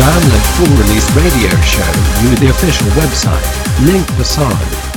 download full release radio show view the official website, link beside.